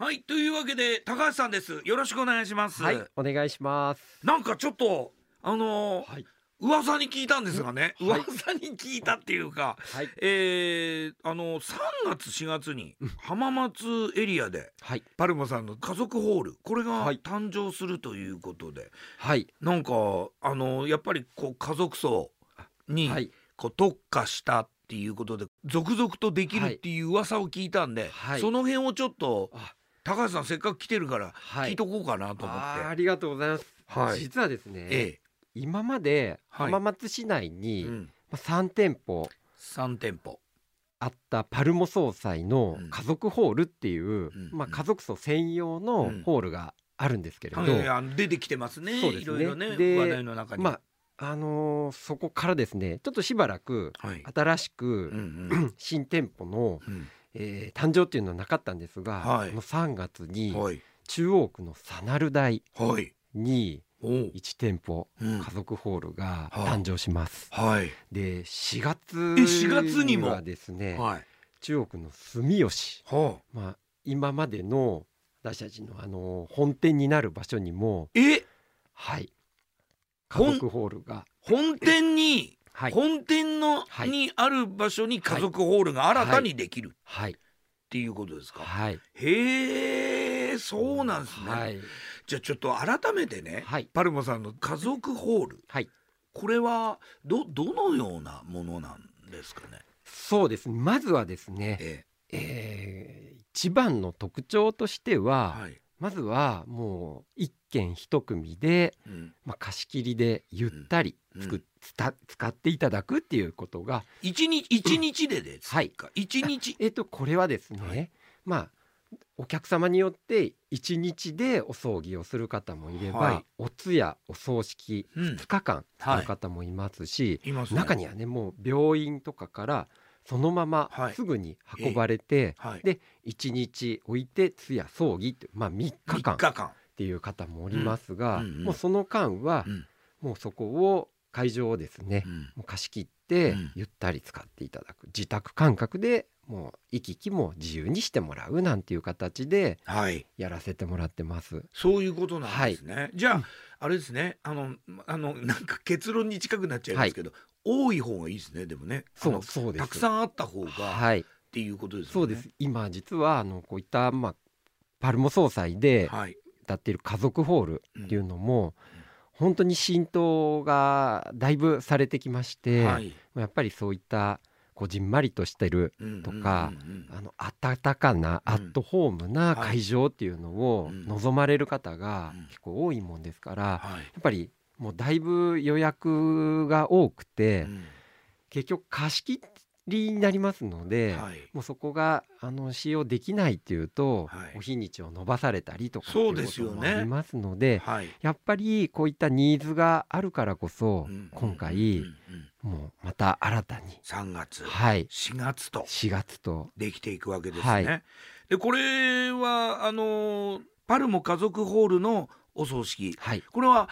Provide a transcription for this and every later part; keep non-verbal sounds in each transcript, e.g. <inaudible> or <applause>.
はいというわけで高橋さんです。よろしくお願いします、はい、お願いします。なんかちょっとあのーはい、噂に聞いたんですがね、はい。噂に聞いたっていうか、はい、えー、あの3月4月に浜松エリアではい、パルモさんの家族ホールこれがはい。誕生するということで、はい、なんかあのやっぱりこう家族層にはい、こう特化したっていうことで続々とできるっていう噂を聞いたんで、はい。その辺をちょっとあ高橋さんせっかく来てるからはい。聞いとこうかなと思って、ありがとうございます。はい。実はですね、え今まではい。浜松市内えに、うん、まあ、3店舗3店舗。あったパルモ総裁のうん。家族ホールっていう、ん。まあ、家族層専用のうん。ホールがあるんですけれど、はい。あの出てきてますね。そうですね。いろいろねで話題の中に、まああのーそこからですねちょっとしばらくはい。新しく、うんうん。<clears throat> 新店舗の、うんえー誕生っていうのはなかったんですが、はい。この3月にはい。中央区のサナル台はい。におう。1店舗うん。家族ホールがはあ誕生します。はい。で4月4月にも？はですね、はい。中央区の住吉、はあ。まあ、今までの私たちのあの本店になる場所にもえ？はい。家族ホールが本店に、はい。本店の、はい。にある場所に家族ホールが新たにできるっはいていうことですか、はい。へえそうなんですね、はい。じゃあちょっと改めてね、はい。パルモさんの家族ホール。はい。これはどどのようなものなんですかね、そうです。まずはですね、ええ。ー一番の特徴としてえは、はいまずはもう一軒一組で、うん、まあ、貸し切りでゆったりつく、うん使っていただくっていうことが一日 <clears throat> 一日でですか、はい。一日？えっ、とこれはですね、はい。まあお客様によって一日でお葬儀をする方もいれば、はい。お通夜お葬式うん。2日間する方もいますし、いますね。中にはねもう病院とかからそのままはい。すぐに運ばれて、はい。で1日置いて通夜葬儀ってまあ3日間3っていう方もおりますが、うん。うん。うん。もうその間は、うん。もうそこを会場をですね、うん。もう貸し切ってうん。ゆったり使っていただく、自宅感覚でもう行き来も自由にしてもらうなんていう形ではい。やらせてもらってます。そういうことなんですね、じゃああれですね。あのあのなんか結論に近くなっちゃいますけど、多い方がいいですねでもね。あそうのそうです。たくさんあった方がっはい、ていうことですよね。そうです。今実はあのこういったまあパルモ総裁ではい。歌っている家族ホールっていうのも、本当に浸透がだいぶされてきまして、はい。やっぱりそういったこうじんまりとしてるとかうんうんうんうんあの温かなうん。アットホームなはい。会場っていうのをうん。望まれる方がうん。結構多いもんですからやはい。っぱりもうだいぶ予約が多くてうん結局貸し切りになりますのではい。もうそこがあの使用できないっていうとはい。お日にちを延ばされたりとかってそういうことですよねもありますのではいやっぱりこういったニーズがあるからこそうん今回うんもうまた新たに3月はい。4月と。4月と。できていくわけですね。はい。でこれはあのパルモ家族ホールのお葬式。はい。これは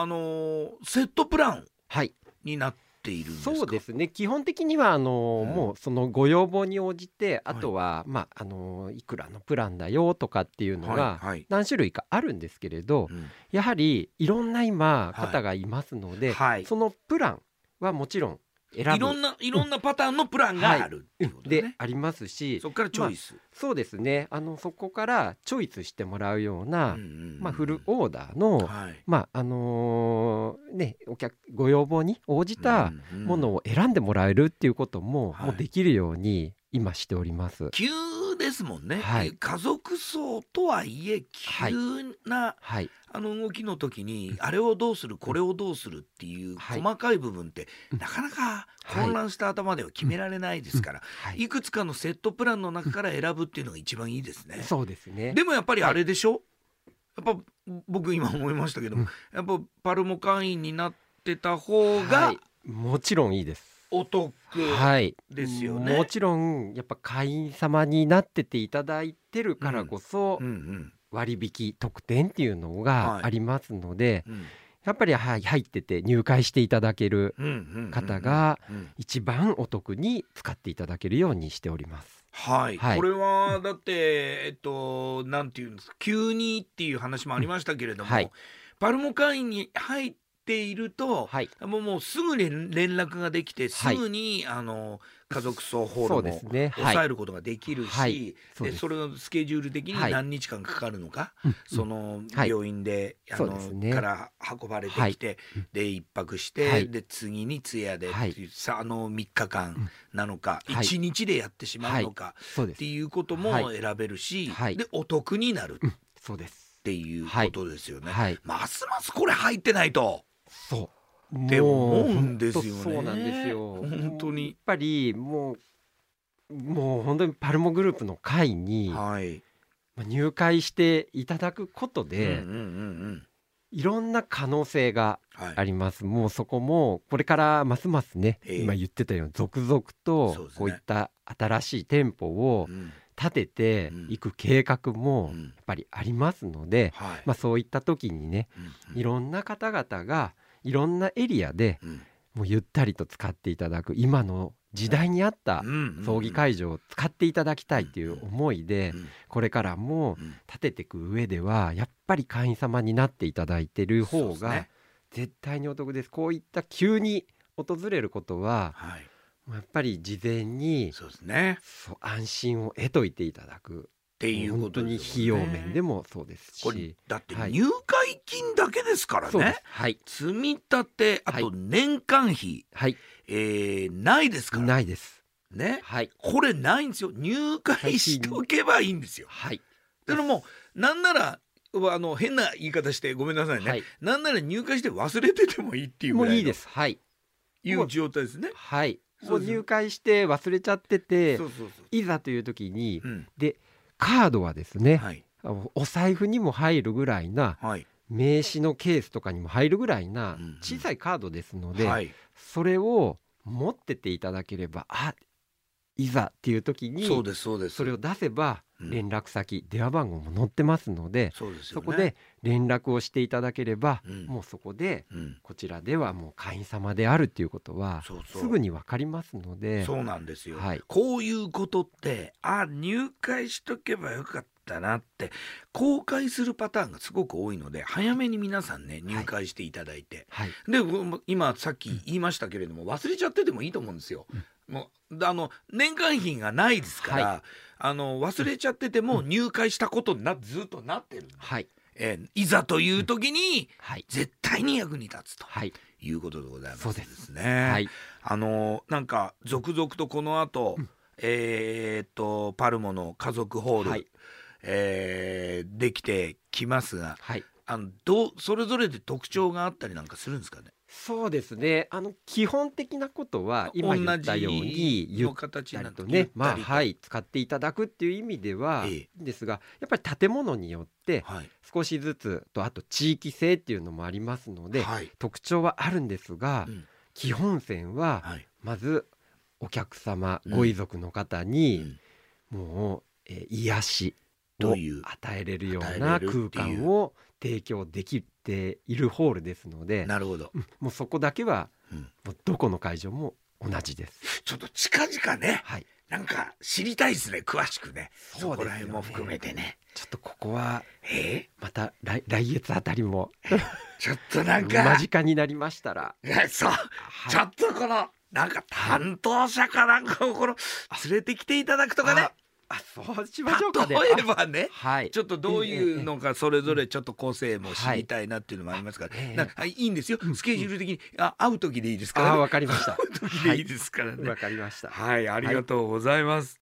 あのセットプランはい。になっているんですか？そうですね。基本的にはあの、うん。もうそのご要望に応じてあとは、まああのいくらのプランだよとかっていうのがはいはい。何種類かあるんですけれど、うん。やはりいろんな今はい。方がいますので、はい。そのプランはもちろんいろんないろんなパターンのプランがあるってい。うことね。でありますし。そこからチョイス。そうですね。あのそこからチョイスしてもらうような、うんうんうんまあ、フルオーダーの、はい。まああのーねお客ご要望に応じたものをを選んでもらえるっていうことも、はい。もうできるように今しております。急ですもんね、はい。家族葬とはいえ急な、はい、あの動きの時にあれをどうするこれをどうするっていうはい。細かい部分って、うん。なかなかはい。混乱した頭では決められないですから、はい。い、くつかのセットプランの中から選ぶっていうのが一番いいですね。そうですね。でもやっぱりあれでしょ、やっぱ僕今思いましたけどやっぱパルモ会員になってた方がはい、もちろんいいです。お得、はい、ですよね。もちろんやっぱ会員様になってていただいてるからこそ割引特典っていうのはいがありますので、うん。やっぱりはい入ってて入会していただける方がうん一番お得に使っていただけるようにしております。はい、はい。これはだってえっとなんていうんですか急にっていう話もありましたけれども、はい。パルモ会員に入っていると、はい。もうもうすぐ連連絡ができてすはい。ぐに、あの家族葬ホールも。抑えることができるし、はい。そうでそれがスケジュール的にはい。何日間かかるのか、うんそのはい。病院で、あのね。から運ばれてきて、うん。で一泊して、はい。で次に通夜で、はい。さあの3日間なのか、はい。1日でやってしまうのか、って。いうこともはい。選べるし、はい。でお得になるそうです。ていうことですよね。はい。ますますこれ入ってないと。そう。って思うんですよねそうなんですよ。本当にやっぱりもうもう本当にパルモグループの会に入会していただくことで。いろんな可能性がはい。あります。もうそこもこれからますますね、ええ今言ってたように続々とこういった新しい店舗をうん立ててうん。いく計画もうん。やっぱりありますので、はい。まあ、そういった時にねうんいろんな方々がいろんなエリアでうん。もうゆったりと使っていただく今の時代に合ったうん。葬儀会場を使っていただきたいっていう思いでうん。これからもうん。立てていく上ではやっぱり会員様になっていただいてる方が絶対にお得です。こういった急に訪れることははい。やっぱり事前にそうですね。安心を得といていただく。っていうこ本当にとです費用面でもそうですこれしだってはい。入会金だけですからね。はい。積み立てあと年間費、はい。えーないですから。ないです。ね。はい。これないんですよ。入会しとけばいいんですよ。はい。だからもうなんならあの変な言い方してごめんなさいね、はい。なんなら入会して忘れててもいいっていうぐらいのもういいです。はい。いう状態ですね。はいそうですもう入会して忘れちゃってて。いざという時にうん、カードはですねはいお財布にも入るぐらいなはい名刺のケースとかにも入るぐらいなうんうん小さいカードですので、はい。それを持ってていただければあいざっていう時にそうですそうです。それを出せばうん連絡先、電話番号も載ってますのでね。そこで連絡をしていただければ、うん。もうそこでうん、こちらではもう会員様であるっていうことはすぐに分かりますのでそうなんですよ、はい。こういうことってあ入会しとけばよかったなって公開するパターンがすごく多いので早めに皆さんね入会していただいて、はい。でこ今さっき言いましたけれども忘れちゃっててもいいと思うんですよ。もうあの年間費がないですから、はあの忘れちゃってても入会したことになずっとなってる、はい。えーいざという時にはい。絶対に役に立つと。はい。いうことでございますそうです。ね。はい。あのなんか続々とこの後、うん。えーっとパルモの家族ホール、はい。えーできてきますがはい。あのどうそれぞれで特徴があったりなんかするんですかね？そうですね。あの基本的なことは今言ったようにゆったりとねまあはい使っていただくっていう意味ではええ。いいんですがやっぱり建物によってはい。少しずつとあと地域性っていうのもありますのではい。特徴はあるんですがうん。基本線ははい。まずお客様うん。ご遺族の方うにん。もう、えー癒しをという。与えれるよう与な空間を提供できているホールですのでなるほど、うんもうそこだけはうん。もうどこの会場も同じです。ちょっと近々ねはい、なんか知りたいですね詳しくね。そうですよね。辺も含めてね。ちょっとここはえ？また来来月あたりもー <laughs> ちょっとなんか間近になりましたら、そう。はい。ちょっとこのなんか担当者かなんかをこの連れてきていただくとかねあそうしましょうかね。例えばねあはい、ちょっとどういうのかそれぞれちょっと構成も知りたいなっていうのもありますから、はいなんかいいんですよ。スケジュール的に。あ会う時でいいですから、あね、わかりました。会う時でいいですからね。わかりました。はい、ありがとうございます。